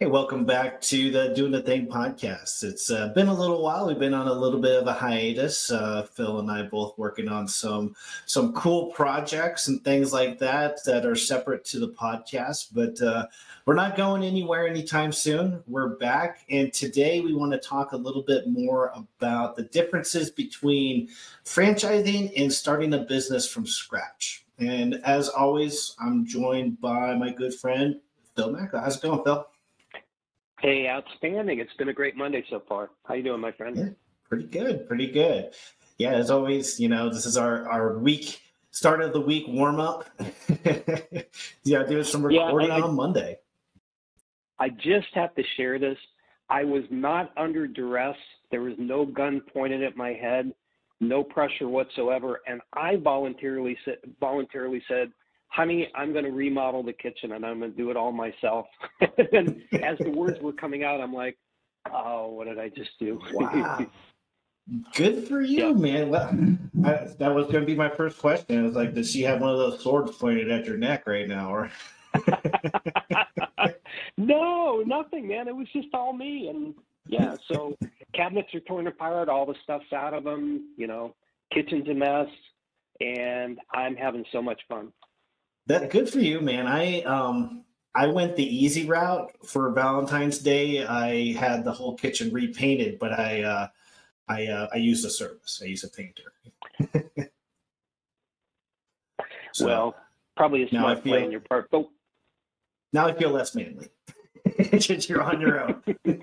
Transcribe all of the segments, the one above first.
Hey, welcome back to the Doing the Thing podcast. It's uh, been a little while. We've been on a little bit of a hiatus. Uh, Phil and I both working on some some cool projects and things like that that are separate to the podcast. But uh, we're not going anywhere anytime soon. We're back, and today we want to talk a little bit more about the differences between franchising and starting a business from scratch. And as always, I'm joined by my good friend Phil Mack. How's it going, Phil? Hey, outstanding. It's been a great Monday so far. How you doing, my friend? Yeah, pretty good, pretty good. Yeah, as always, you know, this is our our week start of the week warm up. yeah, doing some recording yeah, I, on Monday. I just have to share this. I was not under duress. There was no gun pointed at my head, no pressure whatsoever, and I voluntarily said voluntarily said, honey, I'm going to remodel the kitchen and I'm going to do it all myself. and as the words were coming out, I'm like, oh, what did I just do? Wow. Good for you, yeah. man. Well, I, that was going to be my first question. I was like, does she have one of those swords pointed at your neck right now? Or no, nothing, man. It was just all me. And yeah, so cabinets are torn apart, all the stuff's out of them, you know, kitchen's a mess, and I'm having so much fun. That good for you, man. I um I went the easy route for Valentine's Day. I had the whole kitchen repainted, but I uh I uh, I used a service. I used a painter. so, well, probably a smart feel, play on your part. But now I feel less manly. You're on your own.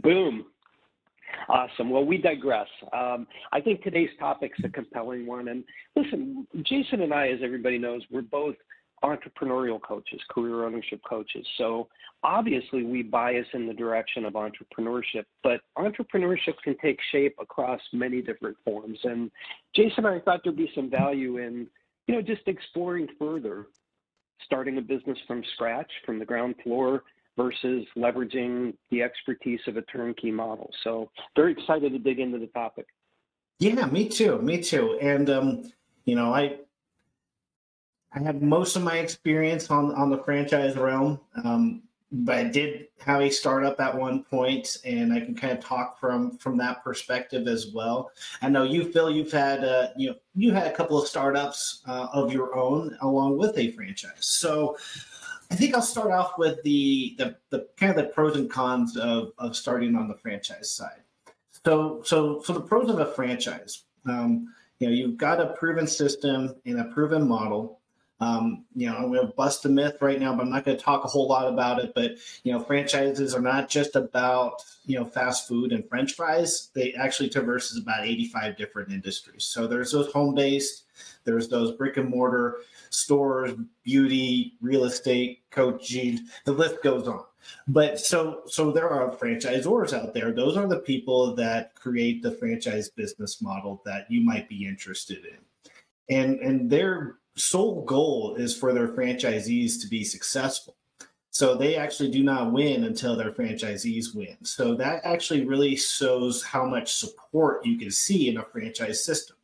Boom. Awesome. Well, we digress. Um, I think today's topic's a compelling one. And listen, Jason and I, as everybody knows, we're both entrepreneurial coaches, career ownership coaches. So obviously, we bias in the direction of entrepreneurship, but entrepreneurship can take shape across many different forms. And Jason and I thought there'd be some value in, you know, just exploring further, starting a business from scratch, from the ground floor versus leveraging the expertise of a turnkey model. So very excited to dig into the topic. Yeah, me too. Me too. And um, you know, I I have most of my experience on on the franchise realm. Um, but I did have a startup at one point, and I can kind of talk from from that perspective as well. I know you, Phil. You've had uh, you know you had a couple of startups uh, of your own along with a franchise. So I think I'll start off with the, the, the kind of the pros and cons of, of starting on the franchise side. So so so the pros of a franchise, um, you know, you've got a proven system and a proven model. Um, you know, I'm going to bust a myth right now, but I'm not going to talk a whole lot about it. But you know, franchises are not just about you know fast food and French fries. They actually traverses about 85 different industries. So there's those home based, there's those brick and mortar, stores, beauty, real estate, coaching, the list goes on. But so so there are franchisors out there. Those are the people that create the franchise business model that you might be interested in. And and their sole goal is for their franchisees to be successful. So they actually do not win until their franchisees win. So that actually really shows how much support you can see in a franchise system.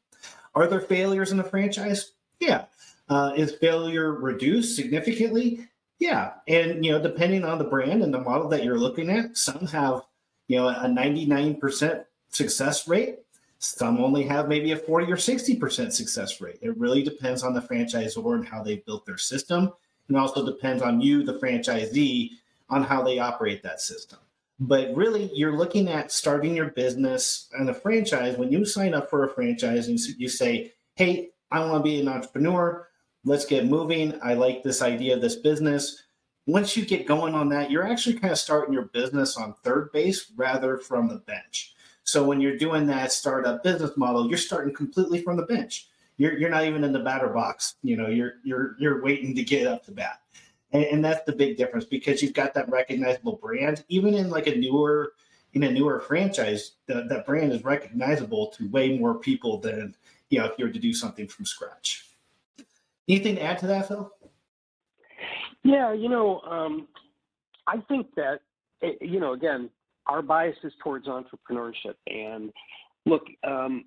Are there failures in a franchise? Yeah. Uh, is failure reduced significantly? Yeah, and you know, depending on the brand and the model that you're looking at, some have you know a 99% success rate. Some only have maybe a 40 or 60% success rate. It really depends on the franchisor and how they built their system, and also depends on you, the franchisee, on how they operate that system. But really, you're looking at starting your business and a franchise. When you sign up for a franchise and you say, "Hey, I want to be an entrepreneur let's get moving. I like this idea of this business. Once you get going on that, you're actually kind of starting your business on third base rather from the bench. So when you're doing that startup business model, you're starting completely from the bench. You're, you're not even in the batter box. You know, you're you're you're waiting to get up to bat. And, and that's the big difference because you've got that recognizable brand. Even in like a newer in a newer franchise, the, that brand is recognizable to way more people than you know if you were to do something from scratch. Anything to add to that, Phil? Yeah, you know, um, I think that, eh, you know, again, our bias is towards entrepreneurship. And look, um,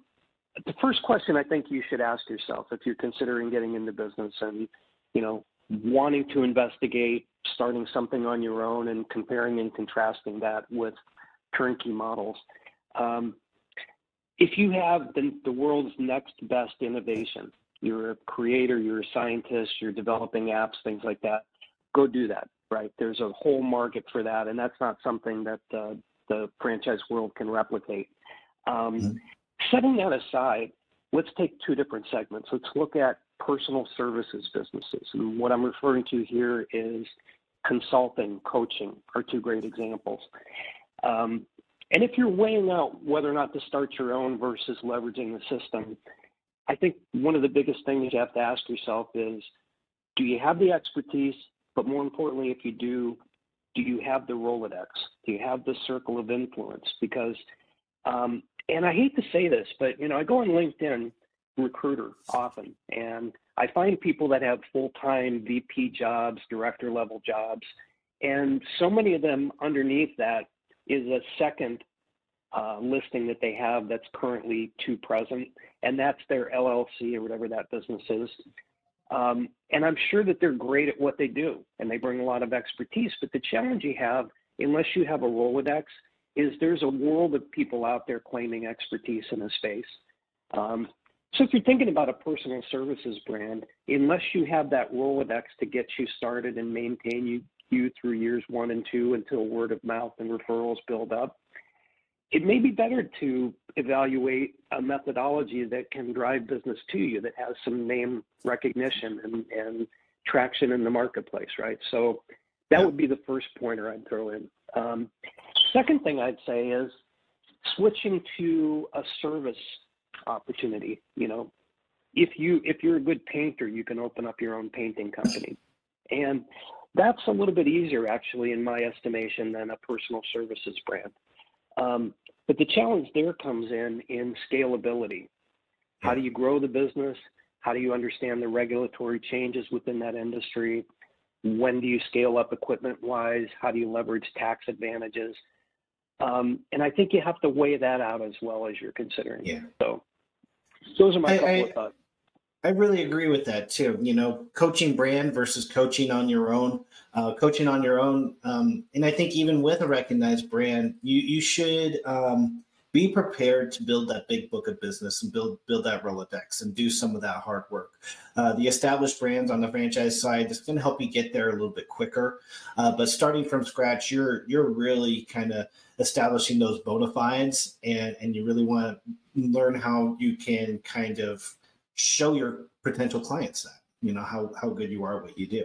the first question I think you should ask yourself if you're considering getting into business and, you know, wanting to investigate starting something on your own and comparing and contrasting that with turnkey models. Um, if you have the, the world's next best innovation, you're a creator, you're a scientist, you're developing apps, things like that, go do that, right? There's a whole market for that, and that's not something that uh, the franchise world can replicate. Um, mm-hmm. Setting that aside, let's take two different segments. Let's look at personal services businesses. And what I'm referring to here is consulting, coaching are two great examples. Um, and if you're weighing out whether or not to start your own versus leveraging the system, I think one of the biggest things you have to ask yourself is do you have the expertise? But more importantly, if you do, do you have the Rolodex? Do you have the circle of influence? Because, um, and I hate to say this, but you know, I go on LinkedIn recruiter often, and I find people that have full-time VP jobs, director level jobs, and so many of them underneath that is a second uh, listing that they have that's currently to present, and that's their LLC or whatever that business is. Um, and I'm sure that they're great at what they do and they bring a lot of expertise. But the challenge you have, unless you have a Rolodex, is there's a world of people out there claiming expertise in a space. Um, so if you're thinking about a personal services brand, unless you have that Rolodex to get you started and maintain you, you through years one and two until word of mouth and referrals build up, it may be better to evaluate a methodology that can drive business to you that has some name recognition and, and traction in the marketplace, right? So that would be the first pointer I'd throw in. Um, second thing I'd say is switching to a service opportunity. You know, if you if you're a good painter, you can open up your own painting company, and that's a little bit easier actually, in my estimation, than a personal services brand. Um, but the challenge there comes in in scalability. How do you grow the business? How do you understand the regulatory changes within that industry? When do you scale up equipment wise? How do you leverage tax advantages? Um, and I think you have to weigh that out as well as you're considering. Yeah. So those are my I, couple I, of thoughts. I really agree with that too. You know, coaching brand versus coaching on your own. Uh, coaching on your own, um, and I think even with a recognized brand, you you should um, be prepared to build that big book of business and build build that Rolodex and do some of that hard work. Uh, the established brands on the franchise side is going to help you get there a little bit quicker, uh, but starting from scratch, you're you're really kind of establishing those bona fides, and and you really want to learn how you can kind of show your potential clients that you know how how good you are at what you do.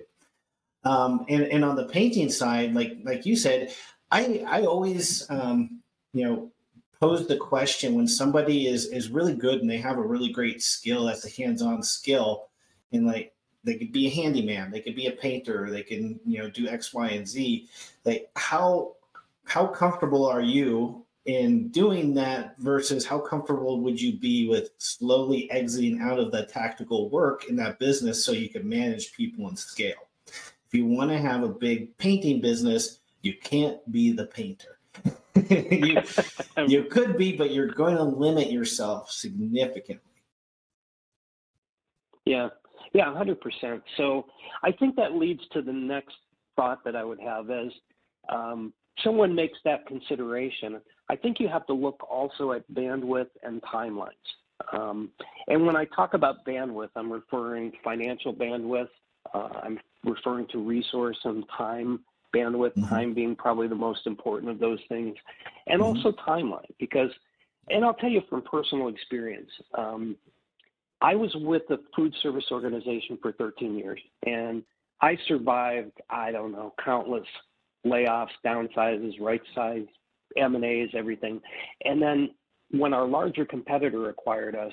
Um, and and on the painting side, like like you said, I I always um, you know pose the question when somebody is is really good and they have a really great skill that's a hands-on skill, and like they could be a handyman, they could be a painter, they can you know do X, Y, and Z. Like how how comfortable are you in doing that versus how comfortable would you be with slowly exiting out of that tactical work in that business so you can manage people and scale? If you want to have a big painting business you can't be the painter. You, you could be but you're going to limit yourself significantly. Yeah. Yeah 100% so i think that leads to the next thought that i would have as um, someone makes that consideration I think you have to look also at bandwidth and timelines. Um, and when I talk about bandwidth, I'm referring to financial bandwidth. Uh, I'm referring to resource and time bandwidth. Mm-hmm. Time being probably the most important of those things, and mm-hmm. also timeline. Because, and I'll tell you from personal experience, um, I was with the food service organization for 13 years, and I survived. I don't know countless layoffs, downsizes, right size M&As, everything. And then when our larger competitor acquired us,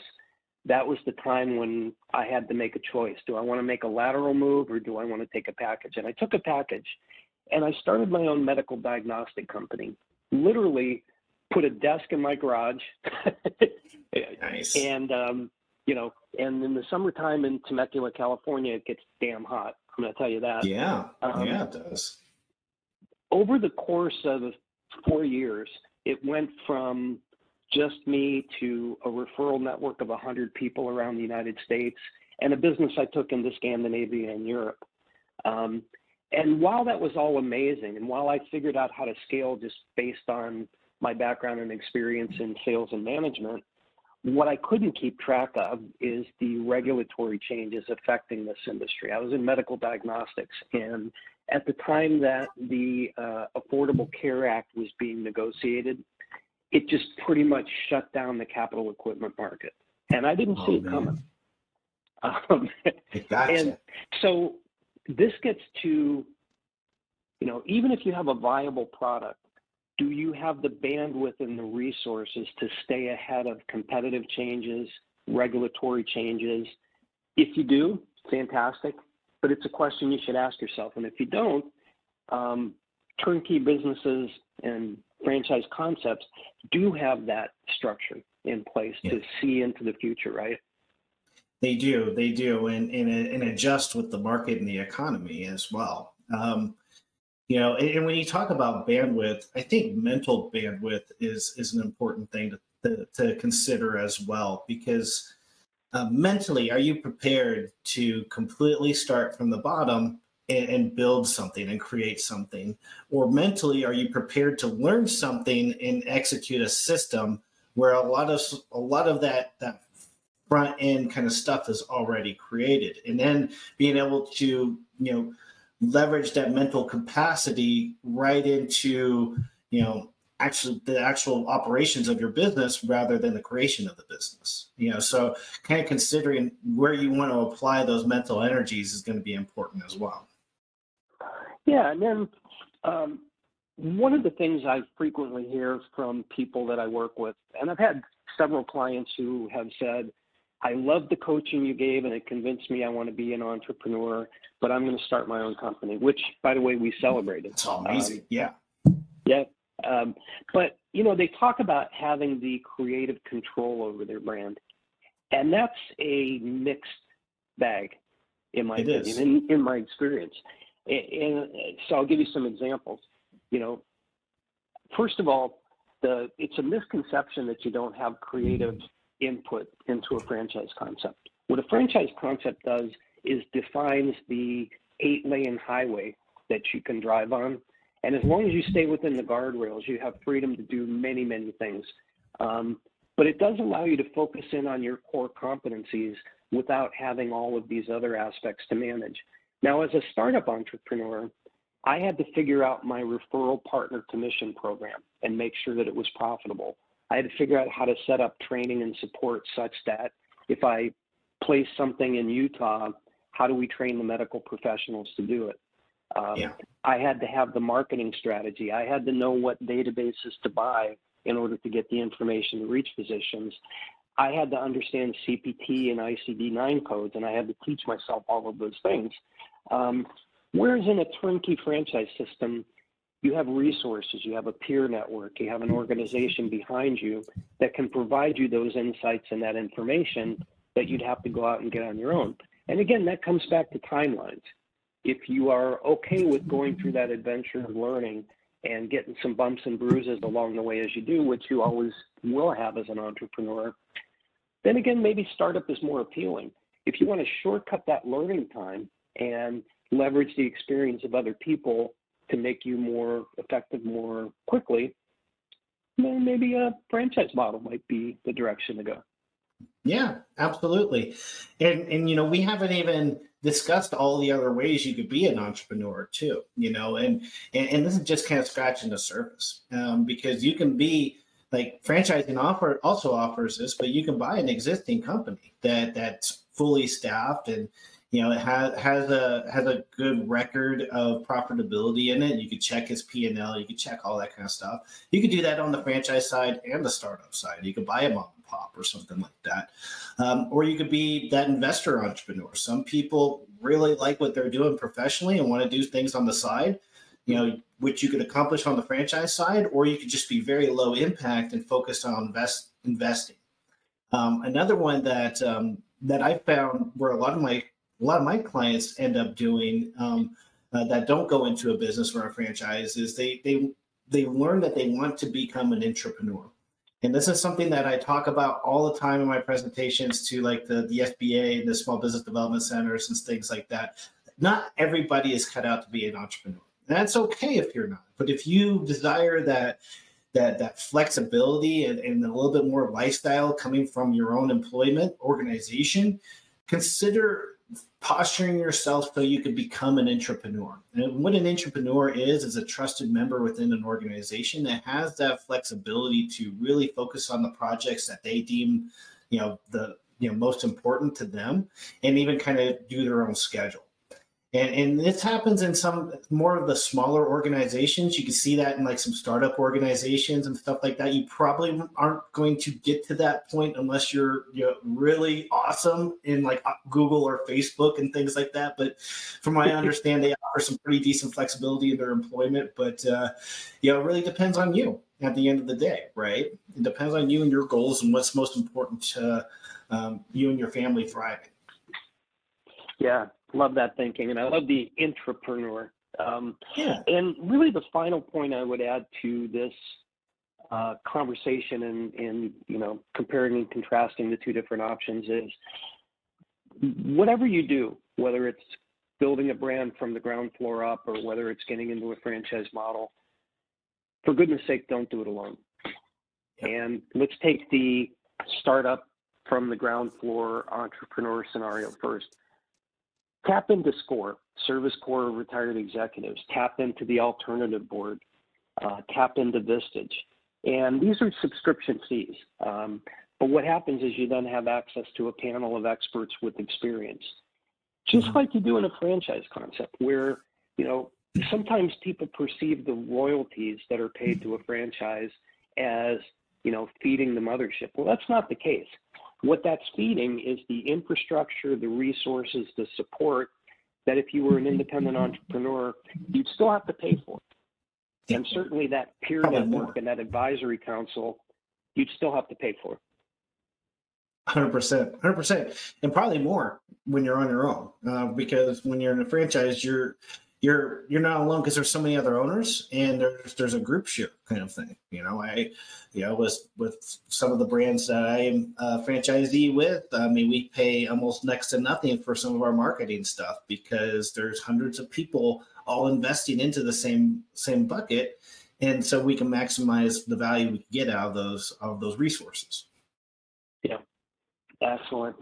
that was the time when I had to make a choice. Do I want to make a lateral move or do I want to take a package? And I took a package and I started my own medical diagnostic company. Literally put a desk in my garage. nice. And, um, you know, and in the summertime in Temecula, California, it gets damn hot. I'm going to tell you that. Yeah. Um, yeah, it does. Over the course of four years, it went from just me to a referral network of 100 people around the United States and a business I took into Scandinavia and Europe. Um, and while that was all amazing, and while I figured out how to scale just based on my background and experience in sales and management, what I couldn't keep track of is the regulatory changes affecting this industry. I was in medical diagnostics, and at the time that the uh, Affordable Care Act was being negotiated, it just pretty much shut down the capital equipment market. And I didn't oh, see it man. coming. Um, gotcha. And so this gets to, you know, even if you have a viable product, do you have the bandwidth and the resources to stay ahead of competitive changes, regulatory changes? If you do, fantastic. But it's a question you should ask yourself. And if you don't, um, turnkey businesses and franchise concepts do have that structure in place yeah. to see into the future, right? They do, they do, and, and and adjust with the market and the economy as well. Um, you know, and, and, when you talk about bandwidth, I think mental bandwidth is is an important thing to to, to consider as well because uh, mentally, are you prepared to completely start from the bottom and, and, build something and create something, or mentally, are you prepared to learn something and execute a system where a lot of a lot of that that front end kind of stuff is already created, and then being able to you know leverage that mental capacity right into you know actually the actual operations of your business rather than the creation of the business you know so kind of considering where you want to apply those mental energies is going to be important as well yeah and then um, one of the things i frequently hear from people that i work with and i've had several clients who have said I love the coaching you gave, and it convinced me I want to be an entrepreneur. But I'm going to start my own company, which, by the way, we celebrated. It's amazing. Um, yeah. Yeah. Um, but you know, they talk about having the creative control over their brand, and that's a mixed bag, in my it opinion, in, in, my experience. And, and so I'll give you some examples. You know, first of all, the it's a misconception that you don't have creative input into a franchise concept. What a franchise concept does is defines the eight lane highway that you can drive on. And as long as you stay within the guardrails, you have freedom to do many, many things. Um, but it does allow you to focus in on your core competencies without having all of these other aspects to manage. Now, as a startup entrepreneur, I had to figure out my referral partner commission program and make sure that it was profitable. I had to figure out how to set up training and support such that if I place something in Utah, how do we train the medical professionals to do it? Um, yeah. I had to have the marketing strategy. I had to know what databases to buy in order to get the information to reach physicians. I had to understand CPT and ICD 9 codes, and I had to teach myself all of those things. Um, whereas in a turnkey franchise system, you have resources, you have a peer network, you have an organization behind you that can provide you those insights and that information that you'd have to go out and get on your own. And again, that comes back to timelines. If you are okay with going through that adventure of learning and getting some bumps and bruises along the way as you do, which you always will have as an entrepreneur, then again, maybe startup is more appealing. If you want to shortcut that learning time and leverage the experience of other people to make you more effective more quickly, then maybe a franchise model might be the direction to go. Yeah, absolutely. And and you know, we haven't even discussed all the other ways you could be an entrepreneur too, you know, and and, and this is just kind of scratching the surface. Um, because you can be like franchising offer also offers this, but you can buy an existing company that that's fully staffed and you know, it has has a has a good record of profitability in it. You could check his P and L. You could check all that kind of stuff. You could do that on the franchise side and the startup side. You could buy a mom pop or something like that, um, or you could be that investor entrepreneur. Some people really like what they're doing professionally and want to do things on the side. You know, which you could accomplish on the franchise side, or you could just be very low impact and focused on invest investing. Um, another one that um, that I found where a lot of my a lot of my clients end up doing um, uh, that don't go into a business or a franchise is they they they learn that they want to become an entrepreneur and this is something that i talk about all the time in my presentations to like the, the sba and the small business development centers and things like that not everybody is cut out to be an entrepreneur. That's okay if you're not. But if you desire that that that flexibility and, and, a little bit more lifestyle coming from your own employment organization, consider posturing yourself so you can become an intrapreneur. And what an intrapreneur is is a trusted member within an organization that has that flexibility to really focus on the projects that they deem, you know, the you know most important to them and even kind of do their own schedule. And, and this happens in some more of the smaller organizations. You can see that in like some startup organizations and stuff like that. You probably aren't going to get to that point unless you're you know, really awesome in like uh, Google or Facebook and things like that. But from what I understand, they offer some pretty decent flexibility in their employment. But uh, you know, it really depends on you at the end of the day, right? It depends on you and your goals and what's most important to um, you and your family thriving. Yeah, love that thinking, and I love the intrapreneur. Um, yeah. And really, the final point I would add to this uh, conversation and, and you know comparing and contrasting the two different options is whatever you do, whether it's building a brand from the ground floor up or whether it's getting into a franchise model, for goodness sake, don't do it alone. And let's take the startup from the ground floor entrepreneur scenario first. Tap into SCORE, Service Corps of Retired Executives. Tap into the Alternative Board. Uh, tap into Vistage. And these are subscription fees. Um, but what happens is you then have access to a panel of experts with experience, just mm-hmm. like you do in a franchise concept, where you know sometimes people perceive the royalties that are paid to a franchise as you know feeding the mothership. Well, that's not the case. What that's feeding is the infrastructure, the resources, the support that if you were an independent entrepreneur, you'd still have to pay for. And certainly that peer network and that advisory council, you'd still have to pay for. Hundred percent, hundred percent, and probably more when you're on your own. Uh, because when you're in a franchise, you're you're you're not alone because there's so many other owners and there's there's a group share kind of thing. You know, I you know with with some of the brands that I am a franchisee with, I mean we pay almost next to nothing for some of our marketing stuff because there's hundreds of people all investing into the same same bucket, and so we can maximize the value we get out of those of those resources. Yeah, excellent.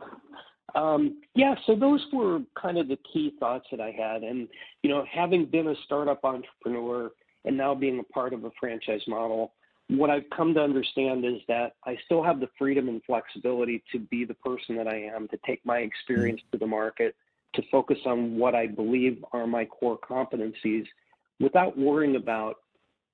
Um, yeah, so those were kind of the key thoughts that I had. And, you know, having been a startup entrepreneur and now being a part of a franchise model, what I've come to understand is that I still have the freedom and flexibility to be the person that I am, to take my experience to the market, to focus on what I believe are my core competencies without worrying about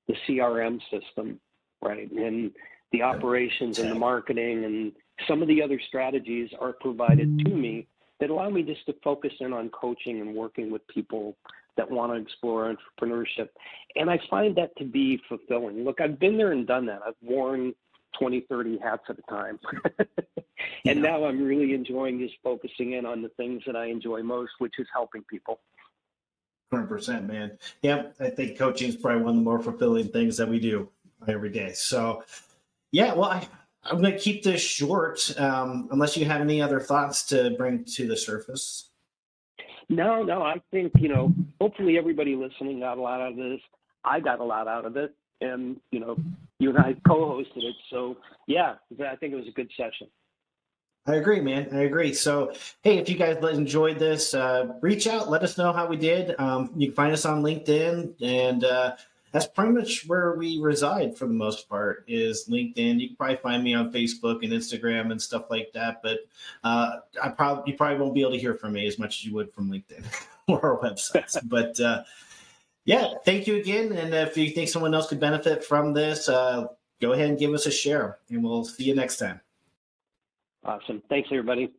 the CRM system, right? And the operations and the marketing and some of the other strategies are provided to me that allow me just to focus in on coaching and working with people that want to explore entrepreneurship. And I find that to be fulfilling. Look, I've been there and done that. I've worn 20, 30 hats at a time. and yeah. now I'm really enjoying just focusing in on the things that I enjoy most, which is helping people. 100%, man. Yeah, I think coaching is probably one of the more fulfilling things that we do every day. So, yeah, well, I, I'm going to keep this short, um, unless you have any other thoughts to bring to the surface. No, no, I think, you know, hopefully everybody listening got a lot out of this. I got a lot out of it. And, you know, you and I co hosted it. So, yeah, I think it was a good session. I agree, man. I agree. So, hey, if you guys enjoyed this, uh, reach out, let us know how we did. Um, you can find us on LinkedIn and, uh, that's pretty much where we reside for the most part is linkedin. You can probably find me on facebook and instagram and stuff like that but uh, i probably you probably won't be able to hear from me as much as you would from linkedin or our websites. But uh, yeah thank you again and if you think someone else could benefit from this uh, go ahead and give us a share and we'll see you next time. Awesome. Thanks everybody